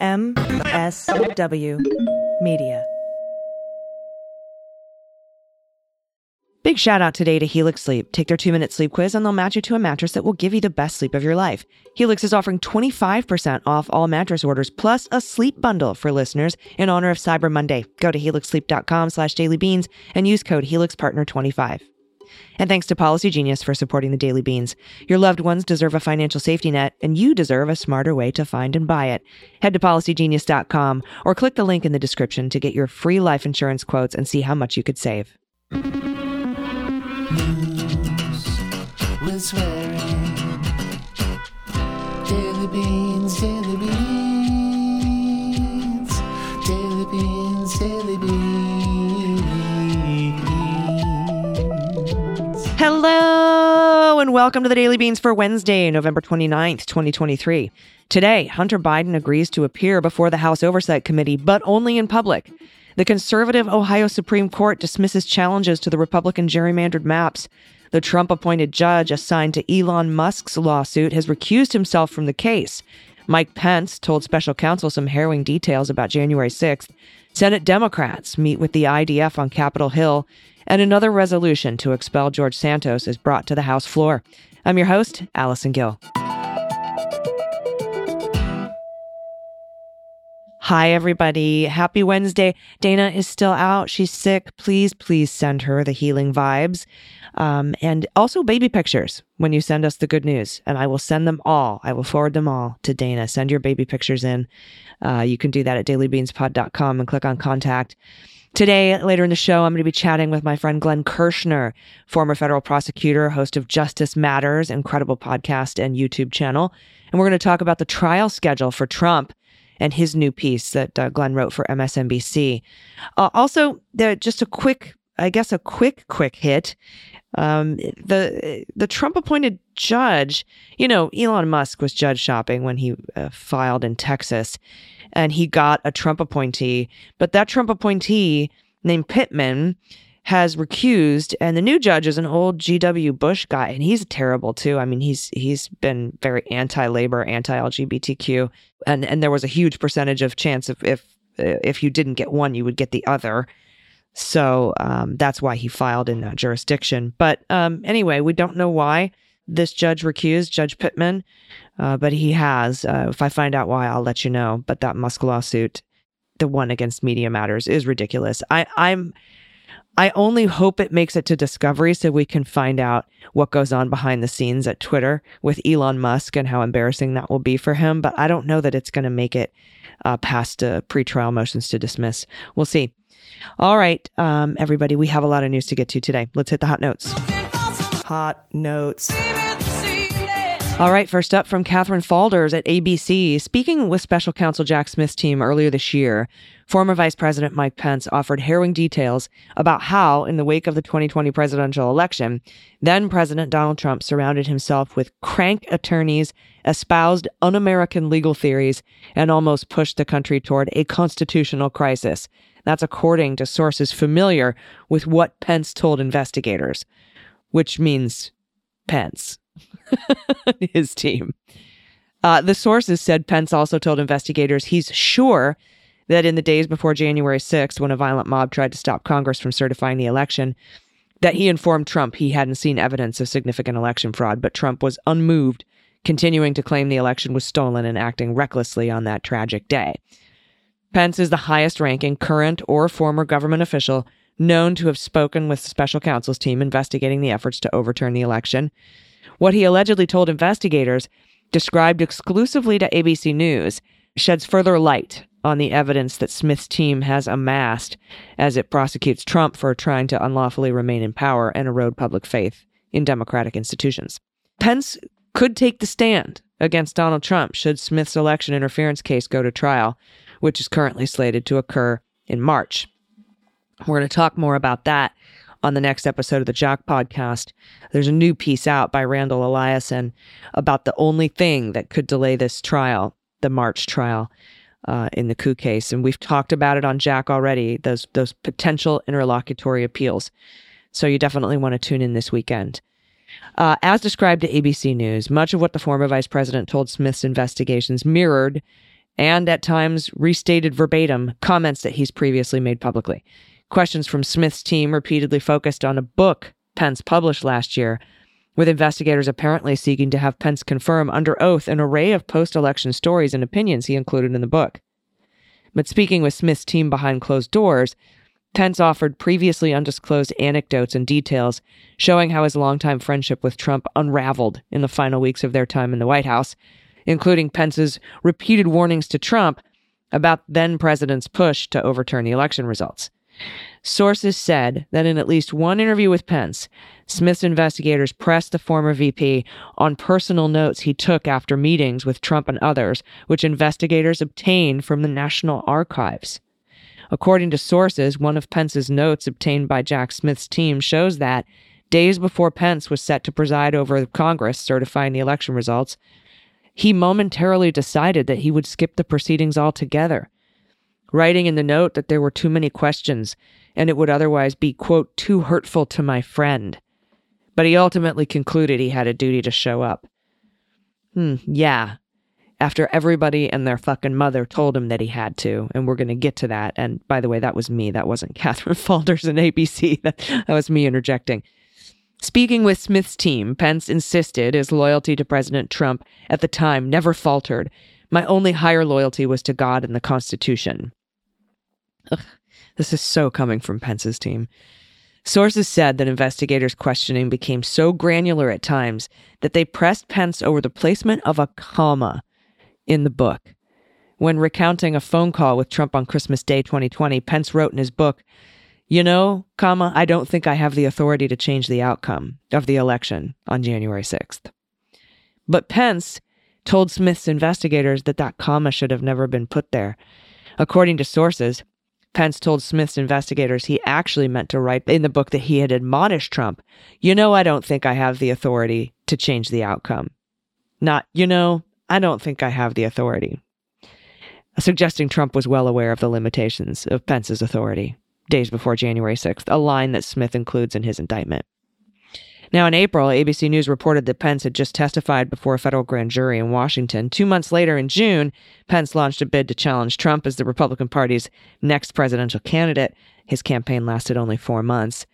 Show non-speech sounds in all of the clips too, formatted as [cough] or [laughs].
MSW Media. Big shout out today to Helix Sleep. Take their two minute sleep quiz and they'll match you to a mattress that will give you the best sleep of your life. Helix is offering 25% off all mattress orders plus a sleep bundle for listeners in honor of Cyber Monday. Go to helixsleep.com slash dailybeans and use code HelixPartner25. And thanks to Policy Genius for supporting the Daily Beans. Your loved ones deserve a financial safety net, and you deserve a smarter way to find and buy it. Head to policygenius.com or click the link in the description to get your free life insurance quotes and see how much you could save. with and welcome to the Daily Beans for Wednesday, November 29th, 2023. Today, Hunter Biden agrees to appear before the House Oversight Committee, but only in public. The conservative Ohio Supreme Court dismisses challenges to the Republican gerrymandered maps. The Trump appointed judge assigned to Elon Musk's lawsuit has recused himself from the case. Mike Pence told special counsel some harrowing details about January 6th. Senate Democrats meet with the IDF on Capitol Hill, and another resolution to expel George Santos is brought to the House floor. I'm your host, Allison Gill. Hi, everybody. Happy Wednesday. Dana is still out. She's sick. Please, please send her the healing vibes. Um, and also baby pictures when you send us the good news. And I will send them all. I will forward them all to Dana. Send your baby pictures in. Uh, you can do that at dailybeanspod.com and click on contact. Today, later in the show, I'm going to be chatting with my friend Glenn Kirschner, former federal prosecutor, host of Justice Matters, incredible podcast and YouTube channel. And we're going to talk about the trial schedule for Trump and his new piece that uh, Glenn wrote for MSNBC. Uh, also, just a quick, I guess, a quick, quick hit. Um, the the Trump appointed judge, you know, Elon Musk was judge shopping when he uh, filed in Texas, and he got a Trump appointee. But that Trump appointee named Pittman has recused and the new judge is an old GW Bush guy and he's terrible too. I mean he's he's been very anti-labor, anti-LGBTQ and and there was a huge percentage of chance of if if you didn't get one you would get the other. So um, that's why he filed in that jurisdiction. But um, anyway, we don't know why this judge recused Judge Pittman, uh, but he has. Uh, if I find out why, I'll let you know. But that Musk lawsuit, the one against Media Matters, is ridiculous. I, I'm I only hope it makes it to Discovery so we can find out what goes on behind the scenes at Twitter with Elon Musk and how embarrassing that will be for him. But I don't know that it's going to make it uh, past uh, pretrial motions to dismiss. We'll see. All right, um, everybody, we have a lot of news to get to today. Let's hit the hot notes. Hot notes. All right, first up from Catherine Faulders at ABC. Speaking with special counsel Jack Smith's team earlier this year, former Vice President Mike Pence offered harrowing details about how, in the wake of the 2020 presidential election, then President Donald Trump surrounded himself with crank attorneys, espoused un American legal theories, and almost pushed the country toward a constitutional crisis. That's according to sources familiar with what Pence told investigators, which means Pence. [laughs] his team. Uh, the sources said Pence also told investigators he's sure that in the days before January 6th, when a violent mob tried to stop Congress from certifying the election, that he informed Trump he hadn't seen evidence of significant election fraud, but Trump was unmoved, continuing to claim the election was stolen and acting recklessly on that tragic day. Pence is the highest ranking current or former government official known to have spoken with special counsel's team investigating the efforts to overturn the election. What he allegedly told investigators, described exclusively to ABC News, sheds further light on the evidence that Smith's team has amassed as it prosecutes Trump for trying to unlawfully remain in power and erode public faith in democratic institutions. Pence could take the stand against Donald Trump should Smith's election interference case go to trial, which is currently slated to occur in March. We're going to talk more about that on the next episode of the Jack podcast. There's a new piece out by Randall Eliason about the only thing that could delay this trial, the March trial. Uh, in the coup case, and we've talked about it on Jack already. Those those potential interlocutory appeals. So you definitely want to tune in this weekend. Uh, as described to ABC News, much of what the former vice president told Smith's investigations mirrored and at times restated verbatim comments that he's previously made publicly. Questions from Smith's team repeatedly focused on a book Pence published last year, with investigators apparently seeking to have Pence confirm under oath an array of post election stories and opinions he included in the book. But speaking with Smith's team behind closed doors, Pence offered previously undisclosed anecdotes and details showing how his longtime friendship with Trump unraveled in the final weeks of their time in the White House, including Pence's repeated warnings to Trump about then president's push to overturn the election results. Sources said that in at least one interview with Pence, Smith's investigators pressed the former VP on personal notes he took after meetings with Trump and others, which investigators obtained from the National Archives. According to sources, one of Pence's notes obtained by Jack Smith's team shows that days before Pence was set to preside over Congress certifying the election results, he momentarily decided that he would skip the proceedings altogether, writing in the note that there were too many questions and it would otherwise be, quote, too hurtful to my friend. But he ultimately concluded he had a duty to show up. Hmm, yeah, after everybody and their fucking mother told him that he had to. And we're going to get to that. And by the way, that was me. That wasn't [laughs] Catherine Faulders and ABC. [laughs] That, that was me interjecting. Speaking with Smith's team, Pence insisted his loyalty to President Trump at the time never faltered. My only higher loyalty was to God and the Constitution. Ugh, [laughs] this is so coming from Pence's team. Sources said that investigators' questioning became so granular at times that they pressed Pence over the placement of a comma in the book. When recounting a phone call with Trump on Christmas Day 2020, Pence wrote in his book, You know, comma, I don't think I have the authority to change the outcome of the election on January 6th. But Pence told Smith's investigators that that comma should have never been put there. According to sources, Pence told Smith's investigators he actually meant to write in the book that he had admonished Trump, You know, I don't think I have the authority to change the outcome. Not, you know, I don't think I have the authority. Suggesting Trump was well aware of the limitations of Pence's authority days before January 6th, a line that Smith includes in his indictment. Now, in April, ABC News reported that Pence had just testified before a federal grand jury in Washington. Two months later, in June, Pence launched a bid to challenge Trump as the Republican Party's next presidential candidate. His campaign lasted only four months.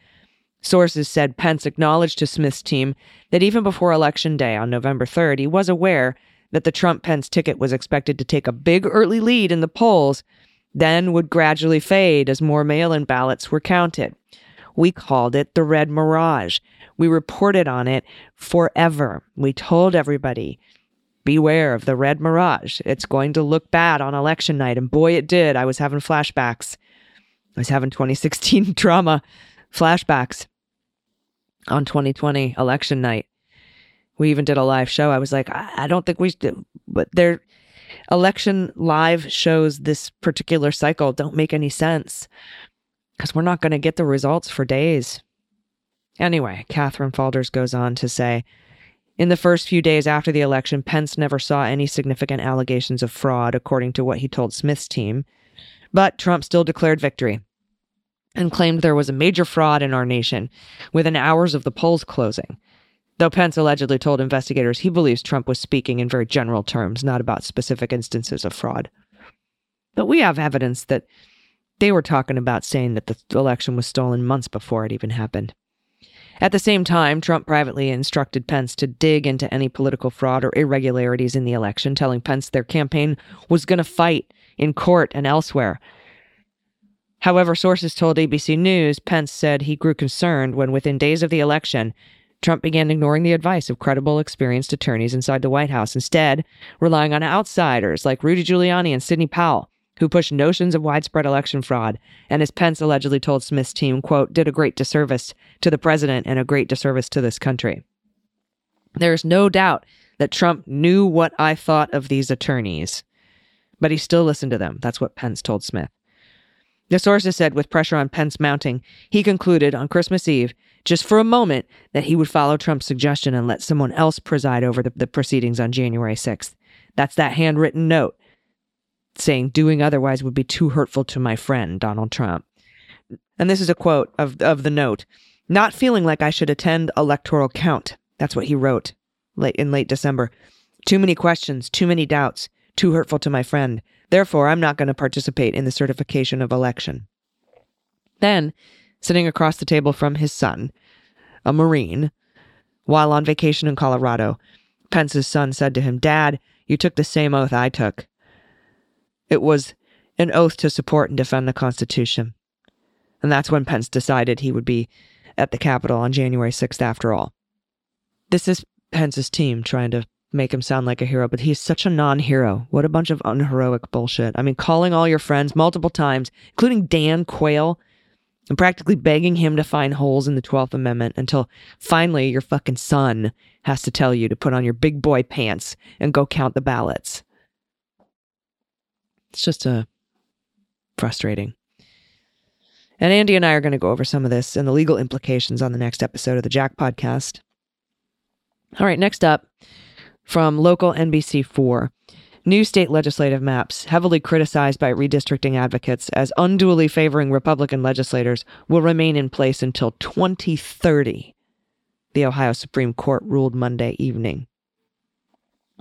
Sources said Pence acknowledged to Smith's team that even before Election Day on November 3rd, he was aware that the Trump Pence ticket was expected to take a big early lead in the polls, then would gradually fade as more mail in ballots were counted. We called it the Red Mirage. We reported on it forever. We told everybody, beware of the Red Mirage. It's going to look bad on election night. And boy, it did. I was having flashbacks. I was having [laughs] 2016 trauma flashbacks on 2020 election night we even did a live show. I was like, I, I don't think we should, but their election live shows this particular cycle don't make any sense because we're not going to get the results for days. Anyway, Catherine Faulders goes on to say, in the first few days after the election, Pence never saw any significant allegations of fraud, according to what he told Smith's team. But Trump still declared victory and claimed there was a major fraud in our nation within hours of the polls closing. Though Pence allegedly told investigators he believes Trump was speaking in very general terms, not about specific instances of fraud. But we have evidence that they were talking about saying that the election was stolen months before it even happened. At the same time, Trump privately instructed Pence to dig into any political fraud or irregularities in the election, telling Pence their campaign was going to fight in court and elsewhere. However, sources told ABC News Pence said he grew concerned when, within days of the election, Trump began ignoring the advice of credible, experienced attorneys inside the White House, instead, relying on outsiders like Rudy Giuliani and Sidney Powell, who pushed notions of widespread election fraud, and as Pence allegedly told Smith's team, quote, did a great disservice to the president and a great disservice to this country. There's no doubt that Trump knew what I thought of these attorneys, but he still listened to them. That's what Pence told Smith. The sources said, with pressure on Pence mounting, he concluded on Christmas Eve just for a moment that he would follow Trump's suggestion and let someone else preside over the, the proceedings on January 6th. That's that handwritten note saying doing otherwise would be too hurtful to my friend, Donald Trump. And this is a quote of, of the note Not feeling like I should attend electoral count. That's what he wrote late in late December. Too many questions, too many doubts, too hurtful to my friend. Therefore, I'm not going to participate in the certification of election. Then, sitting across the table from his son, a Marine, while on vacation in Colorado, Pence's son said to him, Dad, you took the same oath I took. It was an oath to support and defend the Constitution. And that's when Pence decided he would be at the Capitol on January 6th after all. This is Pence's team trying to make him sound like a hero, but he's such a non hero. What a bunch of unheroic bullshit. I mean, calling all your friends multiple times, including Dan Quayle, and practically begging him to find holes in the 12th Amendment until finally your fucking son has to tell you to put on your big boy pants and go count the ballots. It's just uh, frustrating. And Andy and I are going to go over some of this and the legal implications on the next episode of the Jack podcast. All right, next up from local NBC4. New state legislative maps, heavily criticized by redistricting advocates as unduly favoring Republican legislators, will remain in place until 2030, the Ohio Supreme Court ruled Monday evening.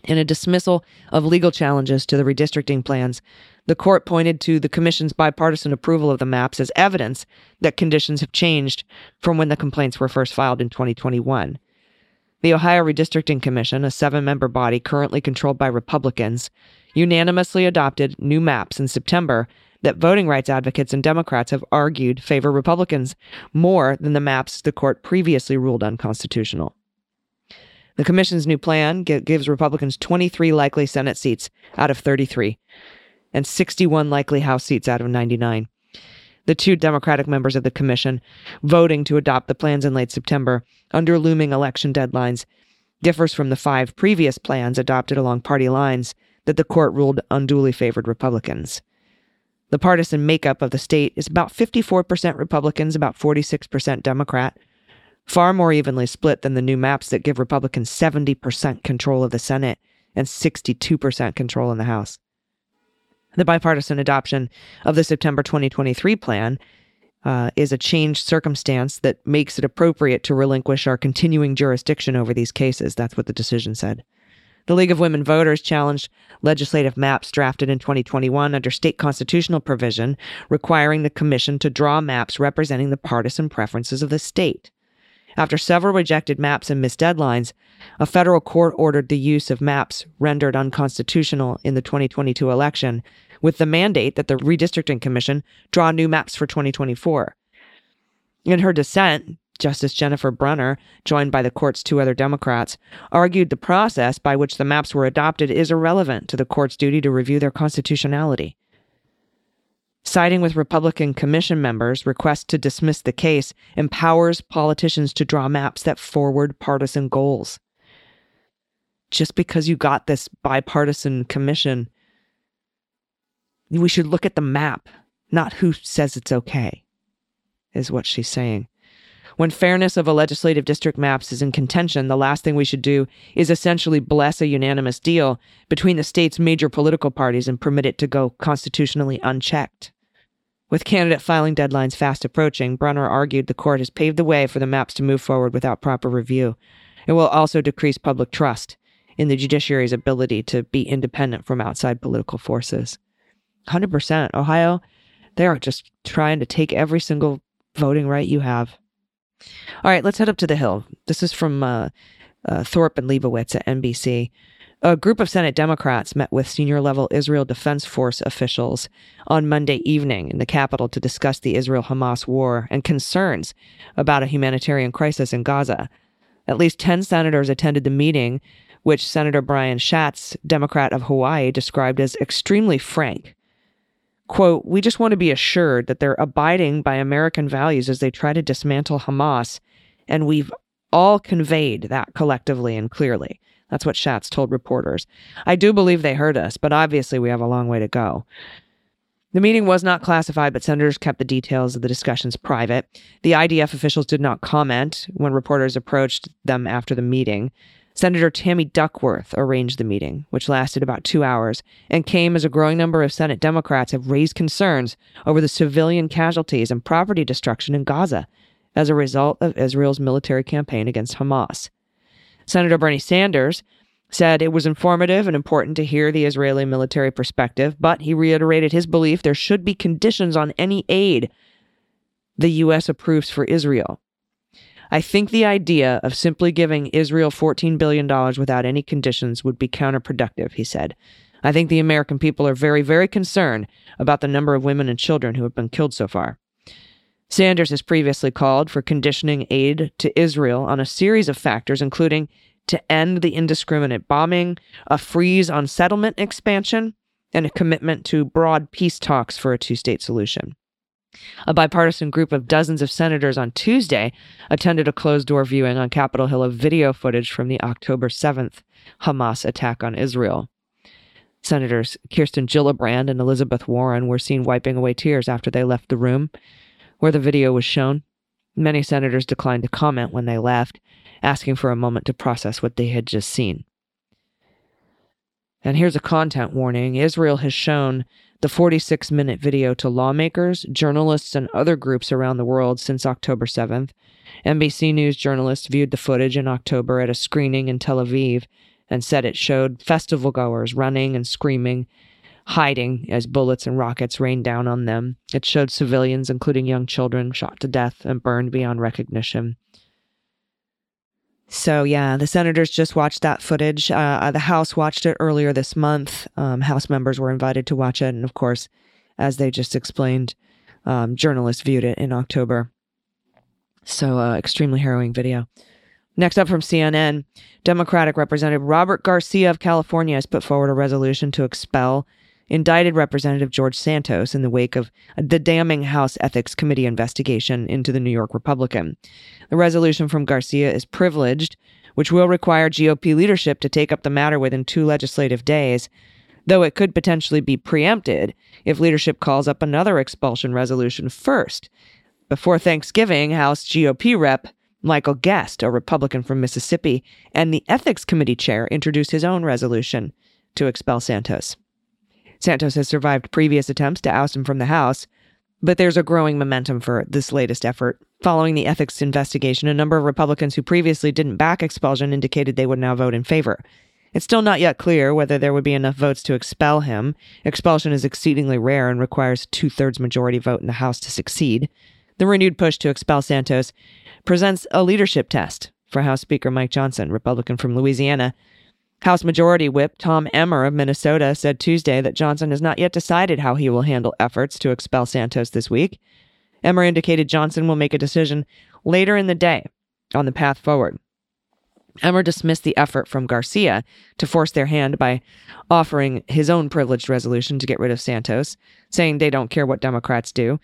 In a dismissal of legal challenges to the redistricting plans, the court pointed to the commission's bipartisan approval of the maps as evidence that conditions have changed from when the complaints were first filed in 2021. The Ohio Redistricting Commission, a seven member body currently controlled by Republicans, unanimously adopted new maps in September that voting rights advocates and Democrats have argued favor Republicans more than the maps the court previously ruled unconstitutional. The commission's new plan gives Republicans 23 likely Senate seats out of 33 and 61 likely House seats out of 99 the two Democratic members of the commission, voting to adopt the plans in late September under looming election deadlines, differs from the five previous plans adopted along party lines that the court ruled unduly favored Republicans. The partisan makeup of the state is about 54% Republicans, about 46% Democrat, far more evenly split than the new maps that give Republicans 70% control of the Senate and 62% control in the House. The bipartisan adoption of the September 2023 plan uh, is a changed circumstance that makes it appropriate to relinquish our continuing jurisdiction over these cases. That's what the decision said. The League of Women Voters challenged legislative maps drafted in 2021 under state constitutional provision requiring the commission to draw maps representing the partisan preferences of the state. After several rejected maps and missed deadlines, a federal court ordered the use of maps rendered unconstitutional in the 2022 election with the mandate that the Redistricting Commission draw new maps for 2024. In her dissent, Justice Jennifer Brunner, joined by the court's two other Democrats, argued the process by which the maps were adopted is irrelevant to the court's duty to review their constitutionality. Siding with Republican commission members' request to dismiss the case empowers politicians to draw maps that forward partisan goals. Just because you got this bipartisan commission we should look at the map, not who says it's okay, is what she's saying. When fairness of a legislative district maps is in contention, the last thing we should do is essentially bless a unanimous deal between the state's major political parties and permit it to go constitutionally unchecked. With candidate filing deadlines fast approaching, Brunner argued the court has paved the way for the maps to move forward without proper review. It will also decrease public trust in the judiciary's ability to be independent from outside political forces. 100%. Ohio, they are just trying to take every single voting right you have. All right, let's head up to the Hill. This is from uh, uh, Thorp and Leibowitz at NBC. A group of Senate Democrats met with senior level Israel Defense Force officials on Monday evening in the Capitol to discuss the Israel Hamas war and concerns about a humanitarian crisis in Gaza. At least 10 senators attended the meeting, which Senator Brian Schatz, Democrat of Hawaii, described as extremely frank Quote, we just want to be assured that they're abiding by American values as they try to dismantle Hamas. And we've all conveyed that collectively and clearly. That's what Schatz told reporters. I do believe they heard us, but obviously we have a long way to go. The meeting was not classified, but senators kept the details of the discussions private. The IDF officials did not comment when reporters approached them after the meeting. Senator Tammy Duckworth arranged the meeting, which lasted about two hours, and came as a growing number of Senate Democrats have raised concerns over the civilian casualties and property destruction in Gaza as a result of Israel's military campaign against Hamas. Senator Bernie Sanders said it was informative and important to hear the Israeli military perspective, but he reiterated his belief there should be conditions on any aid the U.S. approves for Israel. I think the idea of simply giving Israel $14 billion without any conditions would be counterproductive, he said. I think the American people are very, very concerned about the number of women and children who have been killed so far. Sanders has previously called for conditioning aid to Israel on a series of factors, including to end the indiscriminate bombing, a freeze on settlement expansion, and a commitment to broad peace talks for a two state solution. A bipartisan group of dozens of senators on Tuesday attended a closed door viewing on Capitol Hill of video footage from the October 7th Hamas attack on Israel. Senators Kirsten Gillibrand and Elizabeth Warren were seen wiping away tears after they left the room where the video was shown. Many senators declined to comment when they left, asking for a moment to process what they had just seen. And here's a content warning Israel has shown the 46 minute video to lawmakers, journalists, and other groups around the world since October 7th. NBC News journalists viewed the footage in October at a screening in Tel Aviv and said it showed festival goers running and screaming, hiding as bullets and rockets rained down on them. It showed civilians, including young children, shot to death and burned beyond recognition. So, yeah, the senators just watched that footage. Uh, the House watched it earlier this month. Um, House members were invited to watch it. And of course, as they just explained, um, journalists viewed it in October. So, uh, extremely harrowing video. Next up from CNN, Democratic Representative Robert Garcia of California has put forward a resolution to expel indicted Representative George Santos in the wake of the damning House Ethics Committee investigation into the New York Republican. The resolution from Garcia is privileged, which will require GOP leadership to take up the matter within two legislative days, though it could potentially be preempted if leadership calls up another expulsion resolution first. Before Thanksgiving, House GOP rep Michael Guest, a Republican from Mississippi, and the Ethics Committee chair introduced his own resolution to expel Santos. Santos has survived previous attempts to oust him from the House, but there's a growing momentum for this latest effort. Following the ethics investigation, a number of Republicans who previously didn't back expulsion indicated they would now vote in favor. It's still not yet clear whether there would be enough votes to expel him. Expulsion is exceedingly rare and requires a two thirds majority vote in the House to succeed. The renewed push to expel Santos presents a leadership test for House Speaker Mike Johnson, Republican from Louisiana, House Majority Whip Tom Emmer of Minnesota said Tuesday that Johnson has not yet decided how he will handle efforts to expel Santos this week. Emmer indicated Johnson will make a decision later in the day on the path forward. Emmer dismissed the effort from Garcia to force their hand by offering his own privileged resolution to get rid of Santos, saying they don't care what Democrats do.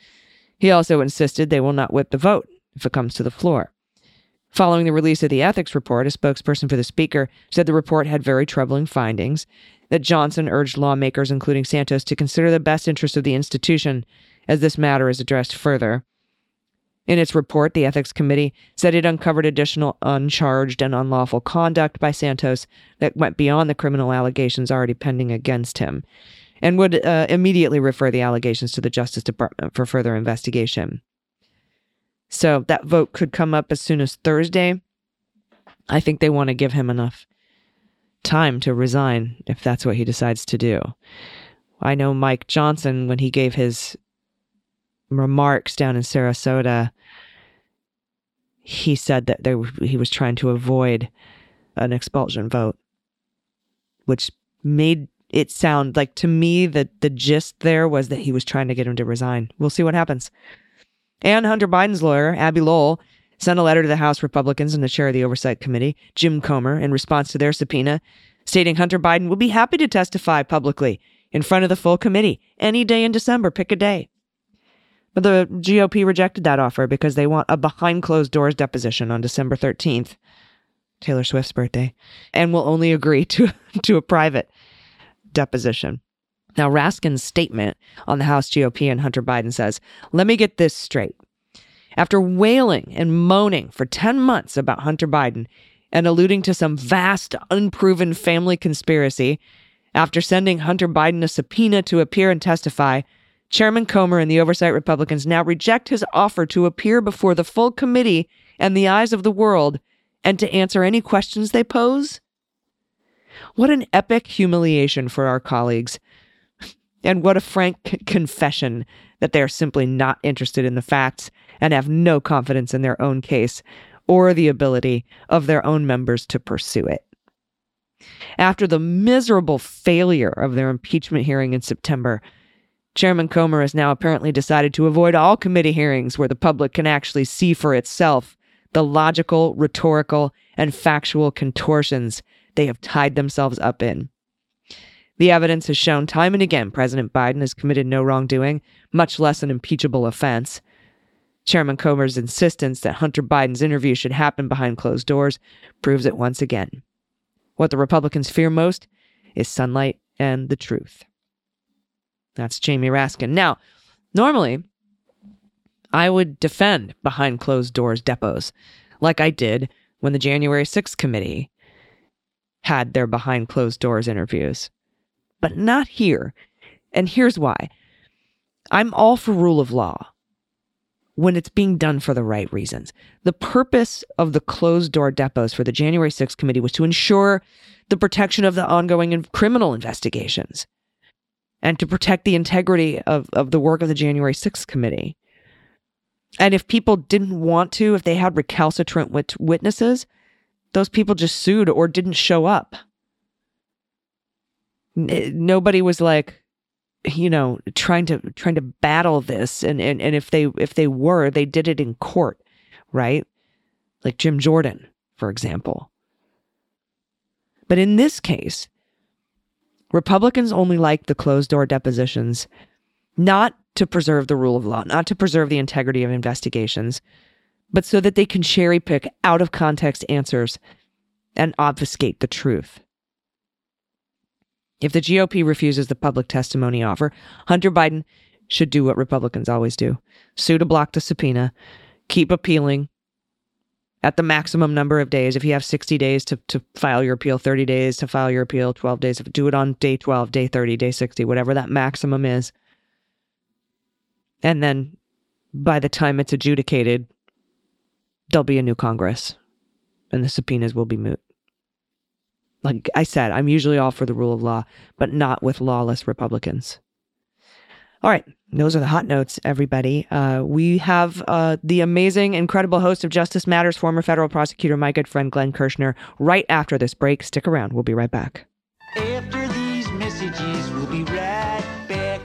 He also insisted they will not whip the vote if it comes to the floor. Following the release of the ethics report, a spokesperson for the Speaker said the report had very troubling findings, that Johnson urged lawmakers, including Santos, to consider the best interest of the institution as this matter is addressed further. In its report, the Ethics Committee said it uncovered additional uncharged and unlawful conduct by Santos that went beyond the criminal allegations already pending against him and would uh, immediately refer the allegations to the Justice Department for further investigation. So that vote could come up as soon as Thursday. I think they want to give him enough time to resign if that's what he decides to do. I know Mike Johnson, when he gave his remarks down in Sarasota, he said that there, he was trying to avoid an expulsion vote, which made it sound like to me that the gist there was that he was trying to get him to resign. We'll see what happens. And Hunter Biden's lawyer, Abbe Lowell, sent a letter to the House Republicans and the chair of the Oversight Committee, Jim Comer, in response to their subpoena, stating Hunter Biden would be happy to testify publicly in front of the full committee any day in December, pick a day. But the GOP rejected that offer because they want a behind closed doors deposition on December 13th, Taylor Swift's birthday, and will only agree [laughs] to, to a private deposition. Now, Raskin's statement on the House GOP and Hunter Biden says, Let me get this straight. After wailing and moaning for 10 months about Hunter Biden and alluding to some vast, unproven family conspiracy, after sending Hunter Biden a subpoena to appear and testify, Chairman Comer and the Oversight Republicans now reject his offer to appear before the full committee and the eyes of the world and to answer any questions they pose? What an epic humiliation for our colleagues. And what a frank c- confession that they are simply not interested in the facts and have no confidence in their own case or the ability of their own members to pursue it. After the miserable failure of their impeachment hearing in September, Chairman Comer has now apparently decided to avoid all committee hearings where the public can actually see for itself the logical, rhetorical, and factual contortions they have tied themselves up in. The evidence has shown time and again President Biden has committed no wrongdoing, much less an impeachable offense. Chairman Comer's insistence that Hunter Biden's interview should happen behind closed doors proves it once again. What the Republicans fear most is sunlight and the truth. That's Jamie Raskin. Now, normally, I would defend behind closed doors depots, like I did when the January 6th committee had their behind closed doors interviews. But not here. And here's why I'm all for rule of law when it's being done for the right reasons. The purpose of the closed door depots for the January 6th committee was to ensure the protection of the ongoing criminal investigations and to protect the integrity of, of the work of the January 6th committee. And if people didn't want to, if they had recalcitrant wit- witnesses, those people just sued or didn't show up. N- eh, Nobody was like, you know, trying to trying to battle this, and and and if they if they were, they did it in court, right? Like Jim Jordan, for example. But in this case, Republicans only like the closed door depositions not to preserve the rule of law, not to preserve the integrity of investigations, but so that they can cherry pick out of context answers and obfuscate the truth. If the GOP refuses the public testimony offer, Hunter Biden should do what Republicans always do sue to block the subpoena, keep appealing at the maximum number of days. If you have 60 days to, to file your appeal, 30 days to file your appeal, 12 days, do it on day 12, day 30, day 60, whatever that maximum is. And then by the time it's adjudicated, there'll be a new Congress and the subpoenas will be moot. Like I said, I'm usually all for the rule of law, but not with lawless Republicans. All right, those are the hot notes, everybody. Uh, we have uh, the amazing, incredible host of Justice Matters, former federal prosecutor, my good friend Glenn Kirschner, right after this break. Stick around, we'll be right back. After these messages, we'll be right back.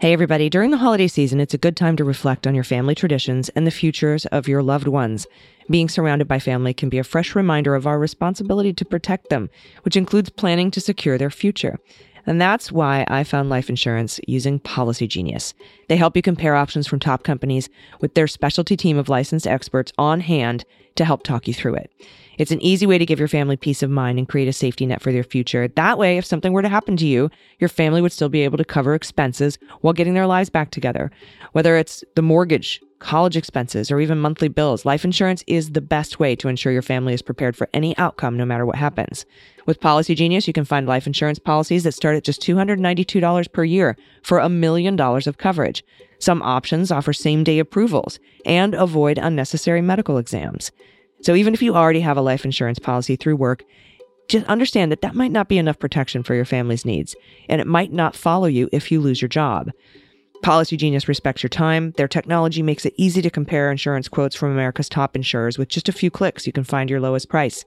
Hey, everybody. During the holiday season, it's a good time to reflect on your family traditions and the futures of your loved ones. Being surrounded by family can be a fresh reminder of our responsibility to protect them, which includes planning to secure their future. And that's why I found life insurance using Policy Genius. They help you compare options from top companies with their specialty team of licensed experts on hand to help talk you through it. It's an easy way to give your family peace of mind and create a safety net for their future. That way, if something were to happen to you, your family would still be able to cover expenses while getting their lives back together. Whether it's the mortgage, college expenses, or even monthly bills, life insurance is the best way to ensure your family is prepared for any outcome no matter what happens. With Policy Genius, you can find life insurance policies that start at just $292 per year for a million dollars of coverage. Some options offer same day approvals and avoid unnecessary medical exams. So even if you already have a life insurance policy through work, just understand that that might not be enough protection for your family's needs, and it might not follow you if you lose your job. Policy Genius respects your time. Their technology makes it easy to compare insurance quotes from America's top insurers. With just a few clicks, you can find your lowest price.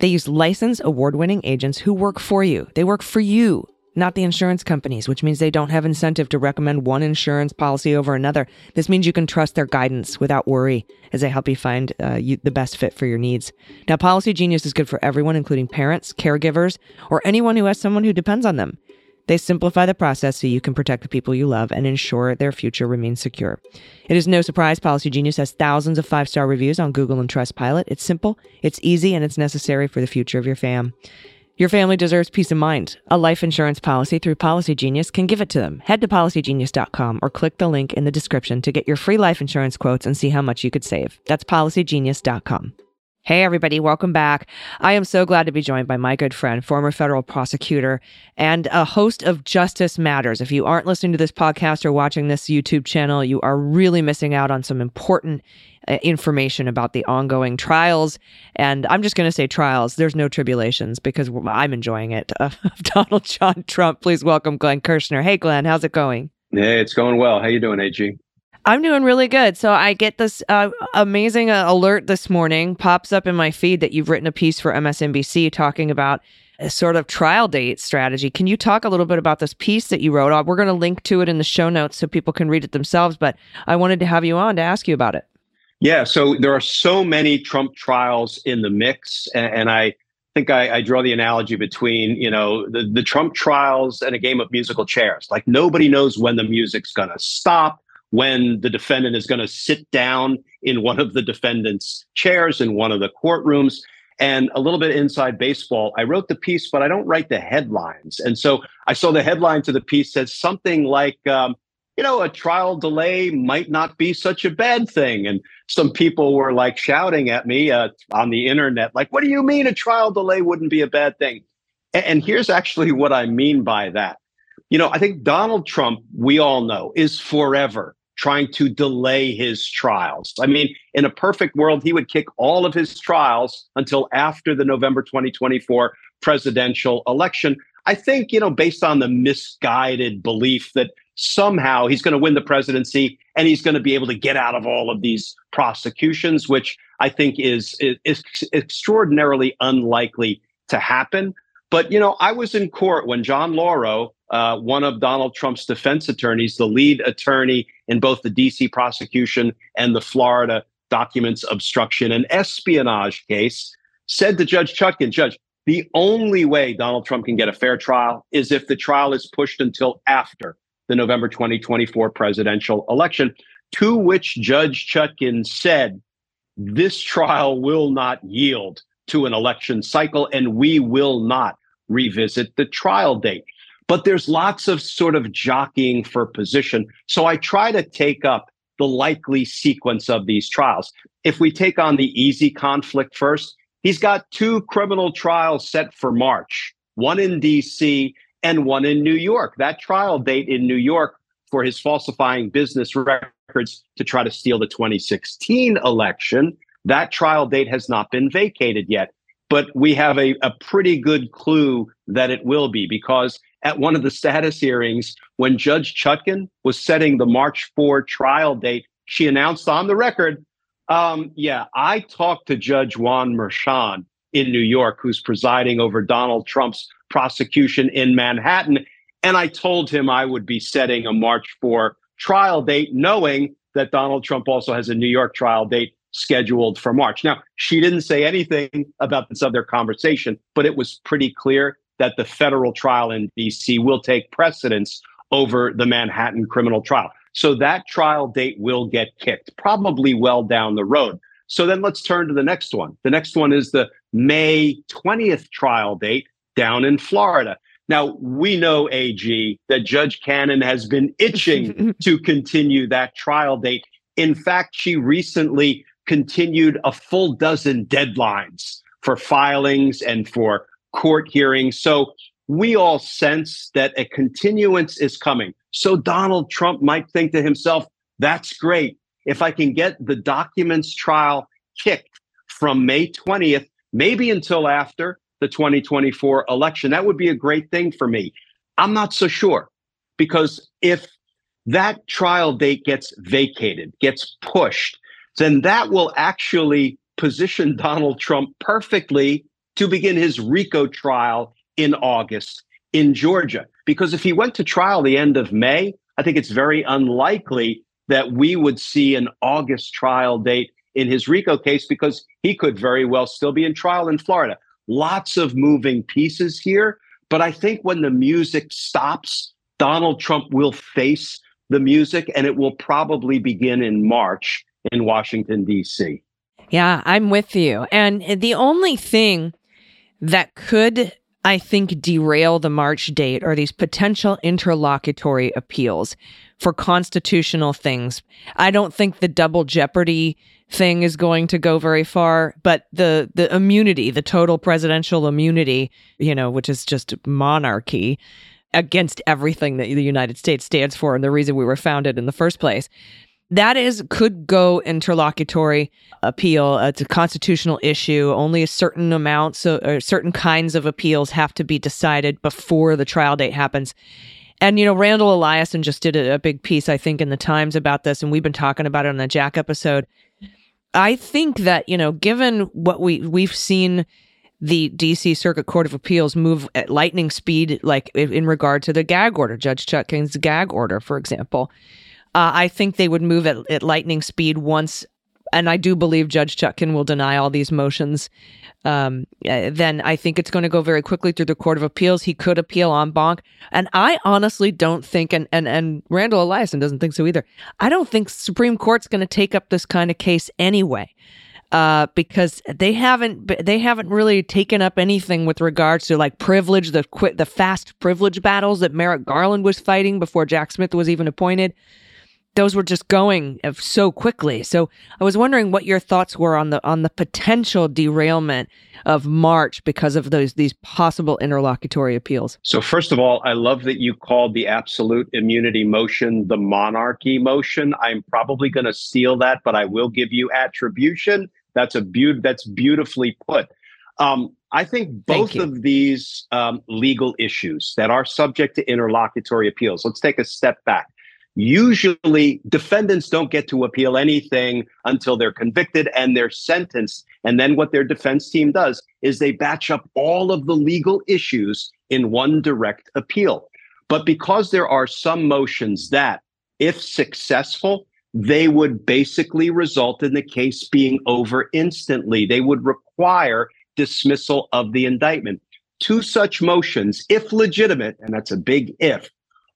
They use licensed, award winning agents who work for you. They work for you, not the insurance companies, which means they don't have incentive to recommend one insurance policy over another. This means you can trust their guidance without worry as they help you find uh, you, the best fit for your needs. Now, Policy Genius is good for everyone, including parents, caregivers, or anyone who has someone who depends on them. They simplify the process so you can protect the people you love and ensure their future remains secure. It is no surprise Policy Genius has thousands of five star reviews on Google and Trustpilot. It's simple, it's easy, and it's necessary for the future of your fam. Your family deserves peace of mind. A life insurance policy through Policy Genius can give it to them. Head to policygenius.com or click the link in the description to get your free life insurance quotes and see how much you could save. That's policygenius.com. Hey, everybody, welcome back. I am so glad to be joined by my good friend, former federal prosecutor, and a host of Justice Matters. If you aren't listening to this podcast or watching this YouTube channel, you are really missing out on some important uh, information about the ongoing trials. And I'm just going to say trials. There's no tribulations because I'm enjoying it. [laughs] Of Donald John Trump. Please welcome Glenn Kirschner. Hey, Glenn, how's it going? Hey, it's going well. How you doing, AG? I'm doing really good. So I get this uh, amazing uh, alert this morning pops up in my feed that you've written a piece for MSNBC talking about a sort of trial date strategy. Can you talk a little bit about this piece that you wrote? Uh, We're going to link to it in the show notes so people can read it themselves, but I wanted to have you on to ask you about it. Yeah, so there are so many Trump trials in the mix, and, and I think I, I, draw the analogy between you know the, the Trump trials and a game of musical chairs. Like nobody knows when the music's going to stop when the defendant is going to sit down in one of the defendant's chairs in one of the courtrooms. And a little bit inside baseball, I wrote the piece, but I don't write the headlines. And so I saw the headline to the piece says something like, um, you know, a trial delay might not be such a bad thing. And some people were like shouting at me uh, on the internet, like, what do you mean a trial delay wouldn't be a bad thing? And, and here's actually what I mean by that. You know, I think Donald Trump, we all know, is forever trying to delay his trials. I mean, in a perfect world, he would kick all of his trials until after the November 2024 presidential election. I think, you know, based on the misguided belief that somehow he's going to win the presidency and he's going to be able to get out of all of these prosecutions, which I think is, is, is extraordinarily unlikely to happen. But, you know, I was in court when John Lauro, uh, one of Donald Trump's defense attorneys, the lead attorney in both the DC prosecution and the Florida documents obstruction and espionage case, said to Judge Chutkan, Judge, the only way Donald Trump can get a fair trial is if the trial is pushed until after the November 2024 presidential election, to which Judge Chutkan said, this trial will not yield to an election cycle, and we will not revisit the trial date. But there's lots of sort of jockeying for position. So I try to take up the likely sequence of these trials. If we take on the easy conflict first, he's got two criminal trials set for March, one in DC and one in New York. That trial date in New York for his falsifying business records to try to steal the 2016 election, that trial date has not been vacated yet. But we have a, a pretty good clue that it will be because at one of the status hearings, when Judge Chutkan was setting the March 4 trial date, she announced on the record, um, yeah, I talked to Judge Juan Merchan in New York, who's presiding over Donald Trump's prosecution in Manhattan. And I told him I would be setting a March 4 trial date, knowing that Donald Trump also has a New York trial date scheduled for March. Now, she didn't say anything about this other conversation, but it was pretty clear that the federal trial in DC will take precedence over the Manhattan criminal trial. So that trial date will get kicked, probably well down the road. So then let's turn to the next one. The next one is the May 20th trial date down in Florida. Now, we know, AG, that Judge Cannon has been itching [laughs] to continue that trial date. In fact, she recently continued a full dozen deadlines for filings and for court hearings. So we all sense that a continuance is coming. So Donald Trump might think to himself, that's great. If I can get the documents trial kicked from May 20th, maybe until after the 2024 election, that would be a great thing for me. I'm not so sure because if that trial date gets vacated, gets pushed, then that will actually position Donald Trump perfectly to begin his RICO trial in August in Georgia. Because if he went to trial the end of May, I think it's very unlikely that we would see an August trial date in his RICO case because he could very well still be in trial in Florida. Lots of moving pieces here. But I think when the music stops, Donald Trump will face the music and it will probably begin in March in Washington, D.C. Yeah, I'm with you. And the only thing that could, I think, derail the March date are these potential interlocutory appeals for constitutional things. I don't think the double jeopardy thing is going to go very far, but the the immunity, the total presidential immunity, you know, which is just monarchy against everything that the United States stands for and the reason we were founded in the first place that is could go interlocutory appeal. It's a constitutional issue. Only a certain amount, so or certain kinds of appeals have to be decided before the trial date happens. And you know, Randall Eliason just did a, a big piece, I think, in the Times about this, and we've been talking about it on the Jack episode. I think that you know, given what we we've seen the DC Circuit Court of Appeals move at lightning speed, like in in regard to the gag order, Judge Chutkan's gag order, for example. Uh, I think they would move at, at lightning speed once, and I do believe Judge Chutkan will deny all these motions. Um, uh, then I think it's going to go very quickly through the Court of Appeals. He could appeal en banc. and I honestly don't think, and and and Randall Eliason doesn't think so either. I don't think Supreme Court's going to take up this kind of case anyway uh, because they haven't they haven't really taken up anything with regards to like privilege, the quit the fast privilege battles that Merrick Garland was fighting before Jack Smith was even appointed. Those were just going uh, so quickly. So I was wondering what your thoughts were on the on the potential derailment of March because of those these possible interlocutory appeals. So, first of all, I love that you called the absolute immunity motion the monarchy motion. I'm probably going to steal that, but I will give you attribution. That's a beaut. That's beautifully put. Um, I think both of these um, legal issues that are subject to interlocutory appeals. Let's take a step back. Usually, defendants don't get to appeal anything until they're convicted and they're sentenced. And then what their defense team does is they batch up all of the legal issues in one direct appeal. But because there are some motions that, if successful, they would basically result in the case being over instantly. They would require dismissal of the indictment. Two such motions, if legitimate, and that's a big if,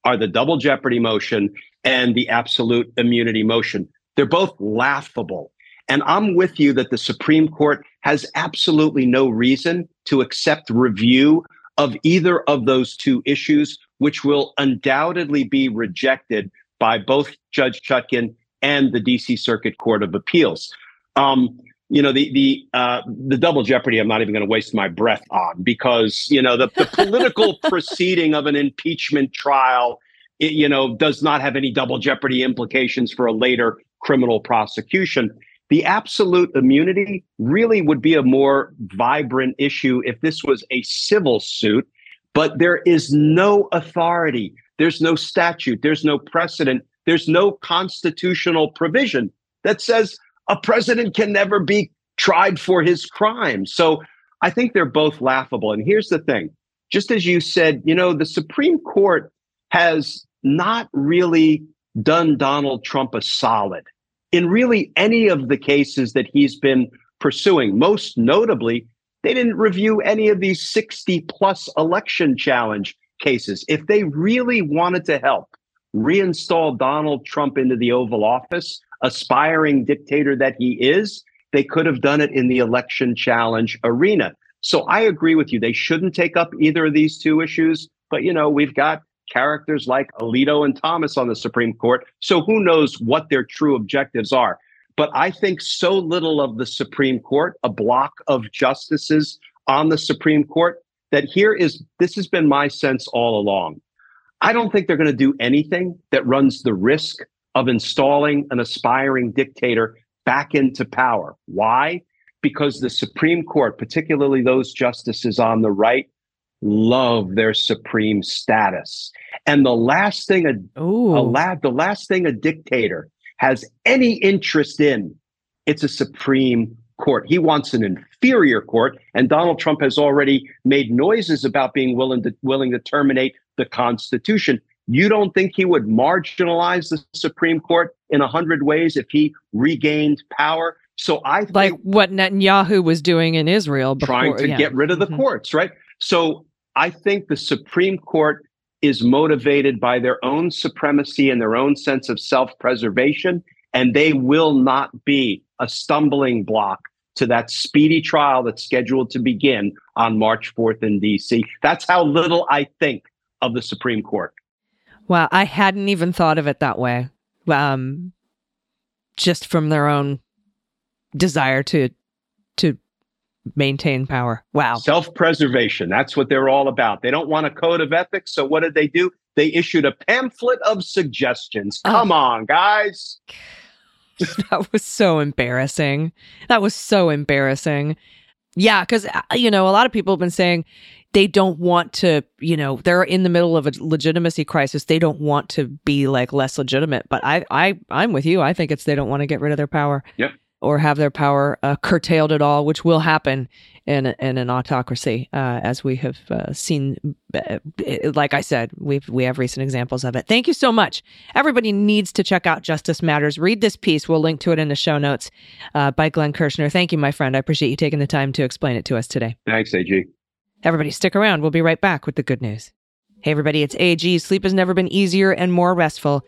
are the double jeopardy motion and the absolute immunity motion. They're both laughable. And I'm with you that the Supreme Court has absolutely no reason to accept review of either of those two issues, which will undoubtedly be rejected by both Judge Chutkan and the DC Circuit Court of Appeals. Um, you know the the uh, the double jeopardy. I'm not even going to waste my breath on because you know the, the [laughs] political proceeding of an impeachment trial, it, you know, does not have any double jeopardy implications for a later criminal prosecution. The absolute immunity really would be a more vibrant issue if this was a civil suit, but there is no authority. There's no statute. There's no precedent there's no constitutional provision that says a president can never be tried for his crimes. So I think they're both laughable. And here's the thing just as you said, you know, the Supreme Court has not really done Donald Trump a solid in really any of the cases that he's been pursuing. Most notably, they didn't review any of these 60 plus election challenge cases. If they really wanted to help, reinstall Donald Trump into the Oval Office, aspiring dictator that he is, they could have done it in the election challenge arena. So I agree with you. They shouldn't take up either of these two issues. But, you know, we've got characters like Alito and Thomas on the Supreme Court. So who knows what their true objectives are. But I think so little of the Supreme Court, a block of justices on the Supreme Court, that here is this has been my sense all along. I don't think they're going to do anything that runs the risk of installing an aspiring dictator back into power. Why? Because the Supreme Court, particularly those justices on the right, love their supreme status. And the last thing a, Ooh. a la- the last thing a dictator has any interest in, it's a supreme court. He wants an inferior court, and Donald Trump has already made noises about being willing to willing to terminate the Constitution. You don't think he would marginalize the Supreme Court in a hundred ways if he regained power? So I think Like what Netanyahu was doing in Israel before, trying to yeah. get rid of the Mhm. courts, right? So I think the Supreme Court is motivated by their own supremacy and their own sense of self preservation, and they will not be a stumbling block to that speedy trial that's scheduled to begin on March 4th in DC. That's how little I think of the Supreme Court. Wow, I hadn't even thought of it that way. Um, just from their own desire to to maintain power. Wow. Self preservation. That's what they're all about. They don't want a code of ethics. So what did they do? they issued a pamphlet of suggestions. Oh. Come on, guys. [laughs] that was so embarrassing. That was so embarrassing. Yeah, because, you know, a lot of people have been saying they don't want to, you know, they're in the middle of a legitimacy crisis. They don't want to be like less legitimate. But I, I, I'm with you. I think it's they don't want to get rid of their power. Yep. Or have their power uh, curtailed at all, which will happen in in an autocracy, uh, as we have uh, seen. Uh, like I said, we've we have recent examples of it. Thank you so much. Everybody needs to check out Justice Matters. Read this piece. We'll link to it in the show notes uh, by Glenn Kirschner. Thank you, my friend. I appreciate you taking the time to explain it to us today. Thanks, AG. Everybody, stick around. We'll be right back with the good news. Hey, everybody, it's AG. Sleep has never been easier and more restful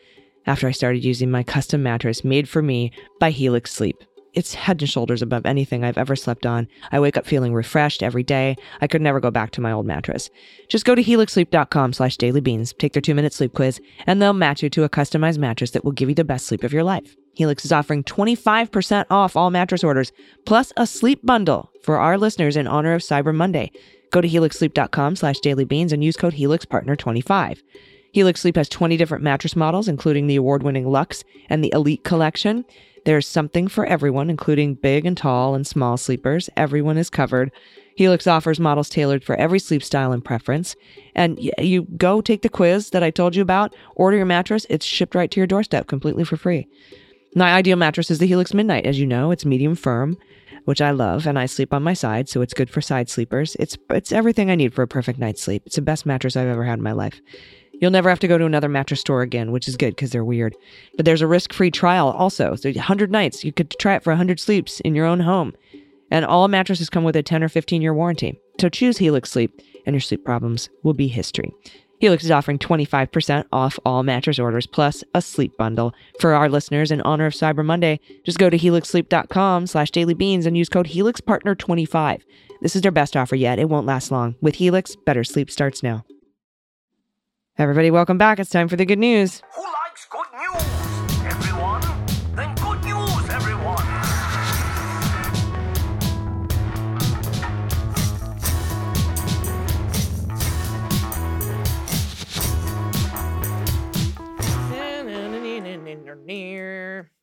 after I started using my custom mattress made for me by Helix Sleep. It's head and shoulders above anything I've ever slept on. I wake up feeling refreshed every day. I could never go back to my old mattress. Just go to helixsleep.com slash dailybeans, take their two-minute sleep quiz, and they'll match you to a customized mattress that will give you the best sleep of your life. Helix is offering 25% off all mattress orders, plus a sleep bundle for our listeners in honor of Cyber Monday. Go to helixsleep.com slash dailybeans and use code HelixPartner25. Helix Sleep has 20 different mattress models, including the award-winning Lux and the Elite Collection. There's something for everyone, including big and tall and small sleepers. Everyone is covered. Helix offers models tailored for every sleep style and preference. And you go take the quiz that I told you about, order your mattress, it's shipped right to your doorstep completely for free. My ideal mattress is the Helix Midnight. As you know, it's medium firm, which I love, and I sleep on my side, so it's good for side sleepers. It's it's everything I need for a perfect night's sleep. It's the best mattress I've ever had in my life. You'll never have to go to another mattress store again, which is good because they're weird. But there's a risk-free trial also. So 100 nights, you could try it for 100 sleeps in your own home. And all mattresses come with a 10 or 15 year warranty. So choose Helix Sleep, and your sleep problems will be history. Helix is offering 25% off all mattress orders plus a sleep bundle. For our listeners, in honor of Cyber Monday, just go to helixsleep.com slash dailybeans and use code HelixPartner25. This is their best offer yet. It won't last long. With Helix, better sleep starts now. Everybody, welcome back. It's time for the good news. Who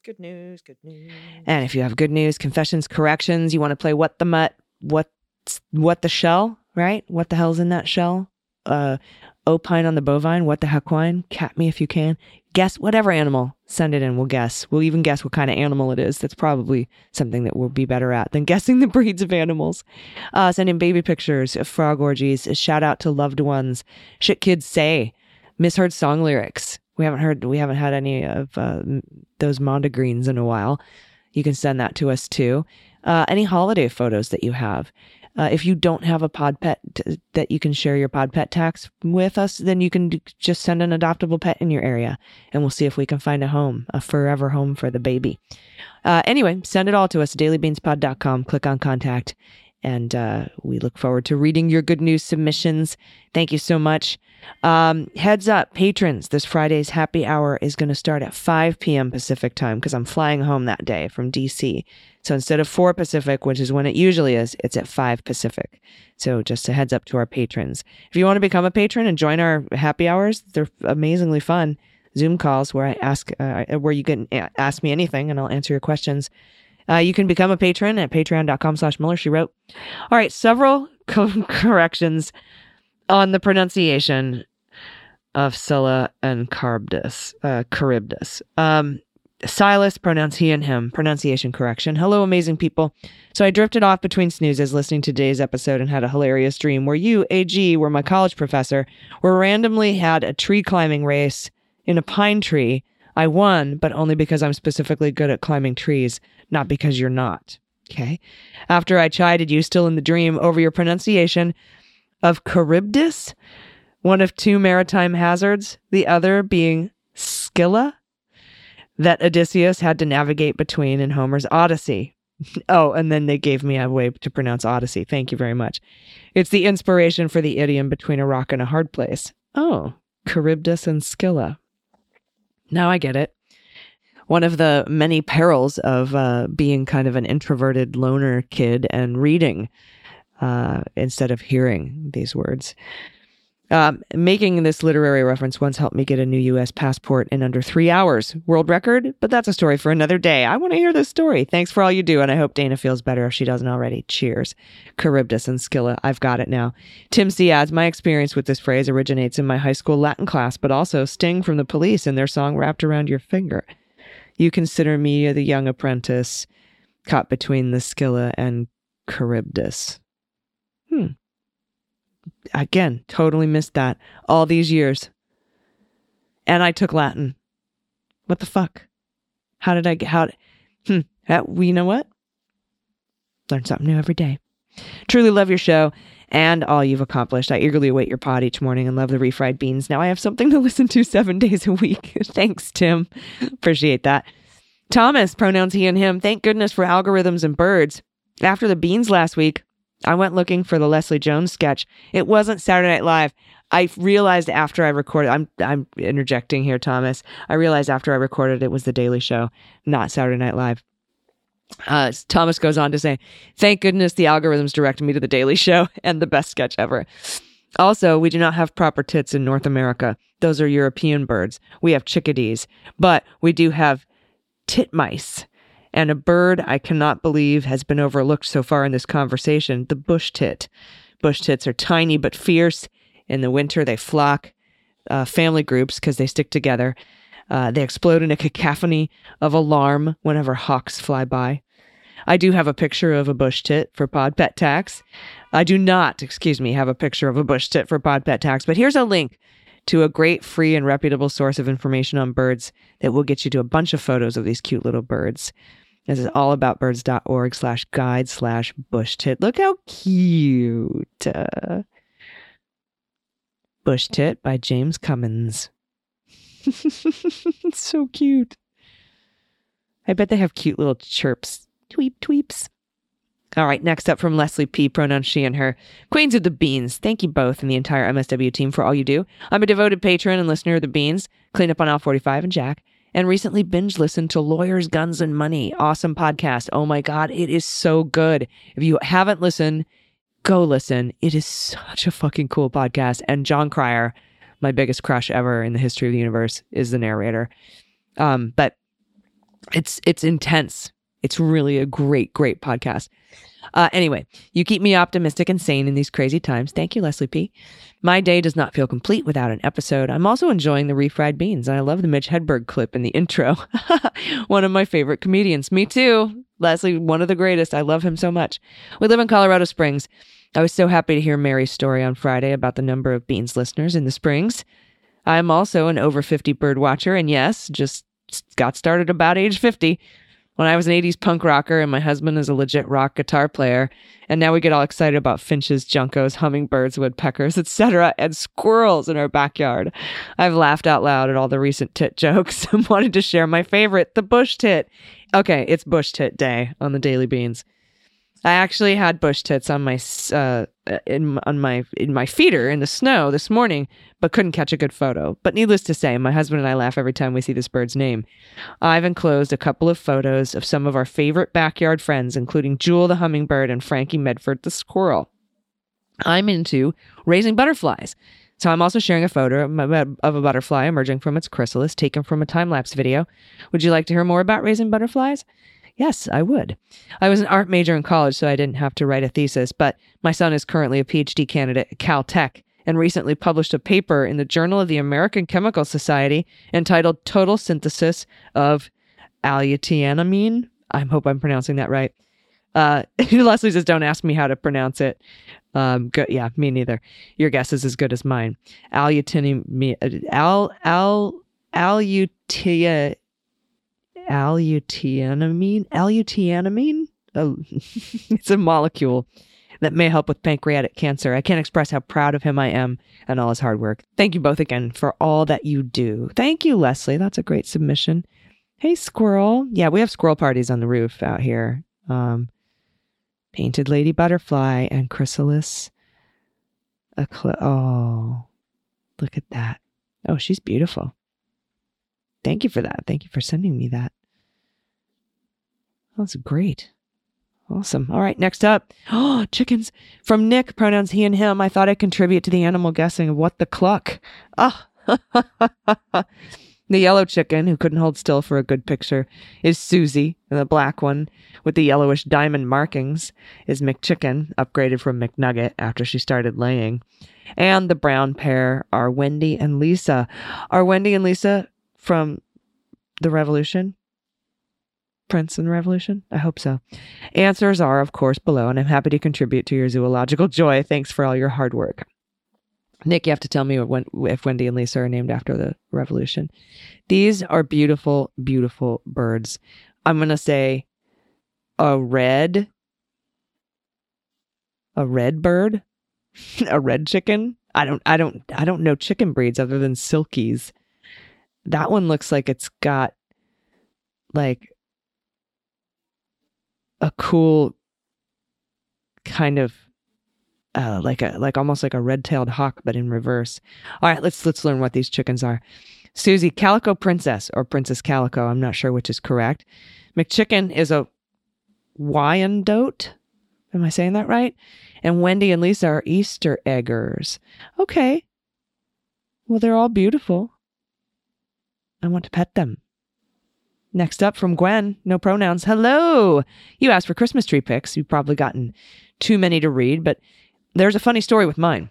Good news, good news. And if you have good news, confessions, corrections, you want to play what the mutt, what what the shell, right? What the hell's in that shell? Uh opine on the bovine, what the heck wine? Cat me if you can. Guess whatever animal, send it in. We'll guess. We'll even guess what kind of animal it is. That's probably something that we'll be better at than [laughs] guessing the breeds of animals. Uh, send in baby pictures of frog orgies. A shout out to loved ones. Shit kids say. Misheard song lyrics. We haven't heard. We haven't had any of uh, those Mondegreens in a while. You can send that to us too. Uh, any holiday photos that you have. Uh, if you don't have a pod pet t- that you can share your pod pet tax with us, then you can d- just send an adoptable pet in your area and we'll see if we can find a home, a forever home for the baby. Uh, anyway, send it all to us, dailybeanspod.com. Click on contact. And uh, we look forward to reading your good news submissions. Thank you so much. Um, heads up, patrons, this Friday's happy hour is going to start at 5 p.m. Pacific time because I'm flying home that day from DC. So instead of 4 Pacific, which is when it usually is, it's at 5 Pacific. So just a heads up to our patrons. If you want to become a patron and join our happy hours, they're amazingly fun. Zoom calls where I ask, uh, where you can ask me anything and I'll answer your questions. Uh, you can become a patron at patreon.com slash Miller, she wrote. All right, several [laughs] co- corrections on the pronunciation of Scylla and Charybdis. Uh, Charybdis. Um, Silas, pronounce he and him. Pronunciation correction. Hello, amazing people. So I drifted off between snoozes listening to today's episode and had a hilarious dream where you, AG, were my college professor, were randomly had a tree climbing race in a pine tree. I won, but only because I'm specifically good at climbing trees, not because you're not. Okay. After I chided you, still in the dream, over your pronunciation of Charybdis, one of two maritime hazards, the other being Scylla, that Odysseus had to navigate between in Homer's Odyssey. [laughs] Oh, and then they gave me a way to pronounce Odyssey. Thank you very much. It's the inspiration for the idiom between a rock and a hard place. Oh, Charybdis and Scylla. Now I get it. One of the many perils of uh, being kind of an introverted loner kid and reading uh, instead of hearing these words. Um, making this literary reference once helped me get a new U.S. passport in under three hours. World record, but that's a story for another day. I want to hear this story. Thanks for all you do, and I hope Dana feels better if she doesn't already. Cheers. Charybdis and Scylla. I've got it now. Tim C adds, My experience with this phrase originates in my high school Latin class, but also Sting from the police in their song Wrapped Around Your Finger. You consider me the young apprentice caught between the Scylla and Charybdis. Hmm. Again, totally missed that all these years. And I took Latin. What the fuck? How did I get, how, hmm, that, you know what? Learn something new every day. Truly love your show and all you've accomplished. I eagerly await your pod each morning and love the refried beans. Now I have something to [laughs] listen to seven days a week. [laughs] Thanks, Tim. Appreciate that. Thomas, pronouns he and him. Thank goodness for algorithms and birds. After the beans last week, I went looking for the Leslie Jones sketch. It wasn't Saturday Night Live. I realized after I recorded, I'm I'm interjecting here, Thomas. I realized after I recorded it was The Daily Show, not Saturday Night Live. Uh, Thomas goes on to say, "Thank goodness the algorithms directed me to The Daily Show [laughs] and the best sketch ever." Also, we do not have proper tits in North America. Those are European birds. We have chickadees, but we do have titmice and a bird I cannot believe has been overlooked so far in this conversation the bush tit. Bush tits are tiny but fierce. In the winter, they flock uh, family groups because they stick together. Uh, they explode in a cacophony of alarm whenever hawks fly by. I do have a picture of a bush tit for Pod Pet Tax. I do not, excuse me, have a picture of a bush tit for Pod Pet Tax, but here's a link to a great free and reputable source of information on birds that will get you to a bunch of photos of these cute little birds. This is allaboutbirds.org slash guide slash bush tit. Look how cute. Uh, bush tit by James Cummins. [laughs] it's so cute. I bet they have cute little chirps. Tweep, tweeps. All right, next up from Leslie P, pronouns she and her. Queens of the Beans. Thank you both and the entire MSW team for all you do. I'm a devoted patron and listener of the Beans, clean up on Aisle 45 and Jack, and recently binge listened to Lawyers, Guns, and Money. Awesome podcast. Oh my God, it is so good. If you haven't listened, go listen. It is such a fucking cool podcast. And Jon Cryer, my biggest crush ever in the history of the universe, is the narrator. Um, but it's it's intense. It's really a great, great podcast. Uh, anyway, you keep me optimistic and sane in these crazy times. Thank you, Leslie P. My day does not feel complete without an episode. I'm also enjoying the refried beans, and I love the Mitch Hedberg clip in the intro. [laughs] one of my favorite comedians. Me too. Leslie, one of the greatest. I love him so much. We live in Colorado Springs. I was so happy to hear Mary's story on Friday about the number of Beans listeners in the Springs. I am also an over 50 bird watcher, and yes, just got started about age 50 when I was an 80s punk rocker and my husband is a legit rock guitar player. And now we get all excited about finches, juncos, hummingbirds, woodpeckers, etc., and squirrels in our backyard. I've laughed out loud at all the recent tit jokes [laughs] and wanted to share my favorite, the bush tit. Okay, it's bush tit day on the Daily Beans. I actually had bush tits on my uh, in on my in my feeder in the snow this morning, but couldn't catch a good photo. But needless to say, my husband and I laugh every time we see this bird's name. I've enclosed a couple of photos of some of our favorite backyard friends, including Jewel the hummingbird and Frankie Medford the squirrel. I'm into raising butterflies. So I'm also sharing a photo of a butterfly emerging from its chrysalis taken from a time lapse video. Would you like to hear more about raising butterflies? Yes, I would. I was an art major in college, so I didn't have to write a thesis, but my son is currently a PhD candidate at Caltech and recently published a paper in the Journal of the American Chemical Society entitled Total Synthesis of Aleutianamine. I hope I'm pronouncing that right. Uh, [laughs] Leslie says, don't ask me how to pronounce it. Um, go, yeah, me neither. Your guess is as good as mine. Aleutinamine, al, al, alutia, aleutinamine aleutinamine oh, [laughs] it's a molecule that may help with pancreatic cancer. I can't express how proud of him i am and all his hard work. Thank you both again for all that you do. Thank you leslie. That's a great submission. Hey squirrel. Yeah we have squirrel parties on the roof out here. Um, painted lady butterfly and chrysalis cl- oh look at that. Oh she's beautiful. Thank you for that. Thank you for sending me that. That's great. Awesome. All right, next up. Oh, [gasps] chickens. From Nick, pronouns he and him. I thought I'd contribute to the animal guessing of what the cluck. Ah. [laughs] the yellow chicken, who couldn't hold still for a good picture, is Susie. And the black one, with the yellowish diamond markings, is McChicken, upgraded from McNugget after she started laying. And the brown pair are Wendy and Lisa. Are Wendy and Lisa from the Revolution? Prince and Revolution? I hope so. Answers are, of course, below, and I'm happy to contribute to your zoological joy. Thanks for all your hard work. Nick, you have to tell me when, if Wendy and Lisa are named after the Revolution. These are beautiful, beautiful birds. I'm going to say a red, a red bird, [laughs] a red chicken. I don't, I don't, I don't know chicken breeds other than silkies. That one looks like it's got like a cool kind of uh, like a like almost like a red-tailed hawk but in reverse. All right, let's let's learn what these chickens are. Susie, Calico Princess or Princess Calico, I'm not sure which is correct. McChicken is a Wyandotte. Am I saying that right? And Wendy and Lisa are Easter eggers. Okay. Well, they're all beautiful. I want to pet them. Next up from Gwen, no pronouns. Hello. You asked for Christmas tree pics. You've probably gotten too many to read, but there's a funny story with mine.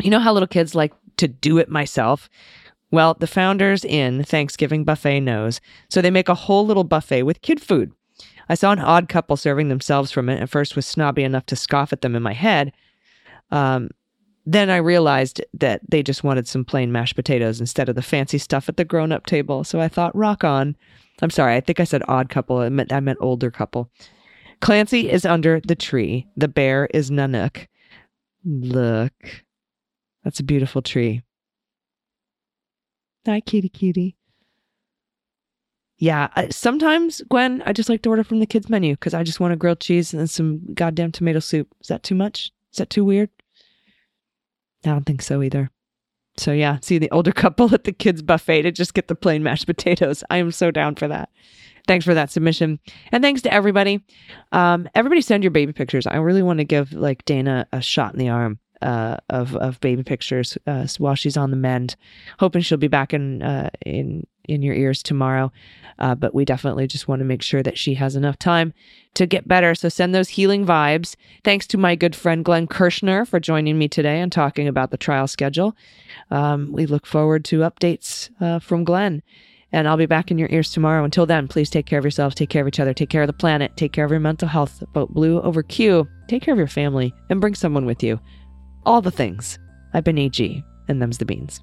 You know how little kids like to do it myself? Well, the founders in Thanksgiving Buffet knows, so they make a whole little buffet with kid food. I saw an odd couple serving themselves from it. At first, was snobby enough to scoff at them in my head. Um, then I realized that they just wanted some plain mashed potatoes instead of the fancy stuff at the grown-up table. So I thought, rock on. I'm sorry, I think I said odd couple. I meant I meant older couple. Clancy is under the tree. The bear is Nanook. Look, that's a beautiful tree. Hi, kitty, kitty. Yeah, I, sometimes Gwen, I just like to order from the kids menu because I just want a grilled cheese and some goddamn tomato soup. Is that too much? Is that too weird? I don't think so either. So yeah, see the older [laughs] couple at the kids buffet to just get the plain mashed potatoes. I am so down for that. Thanks for that submission. And thanks to everybody. Um, everybody send your baby pictures. I really want to give like Dana a shot in the arm uh, of of baby pictures uh, while she's on the mend. Hoping she'll be back in uh, in in your ears tomorrow. Uh, but we definitely just want to make sure that she has enough time to get better. So send those healing vibes. Thanks to my good friend Glenn Kirschner for joining me today and talking about the trial schedule. Um, we look forward to updates uh, from Glenn. And I'll be back in your ears tomorrow. Until then, please take care of yourselves, take care of each other, take care of the planet, take care of your mental health. Vote blue over Q. Take care of your family and bring someone with you. All the things. I've been AG, and them's the beans.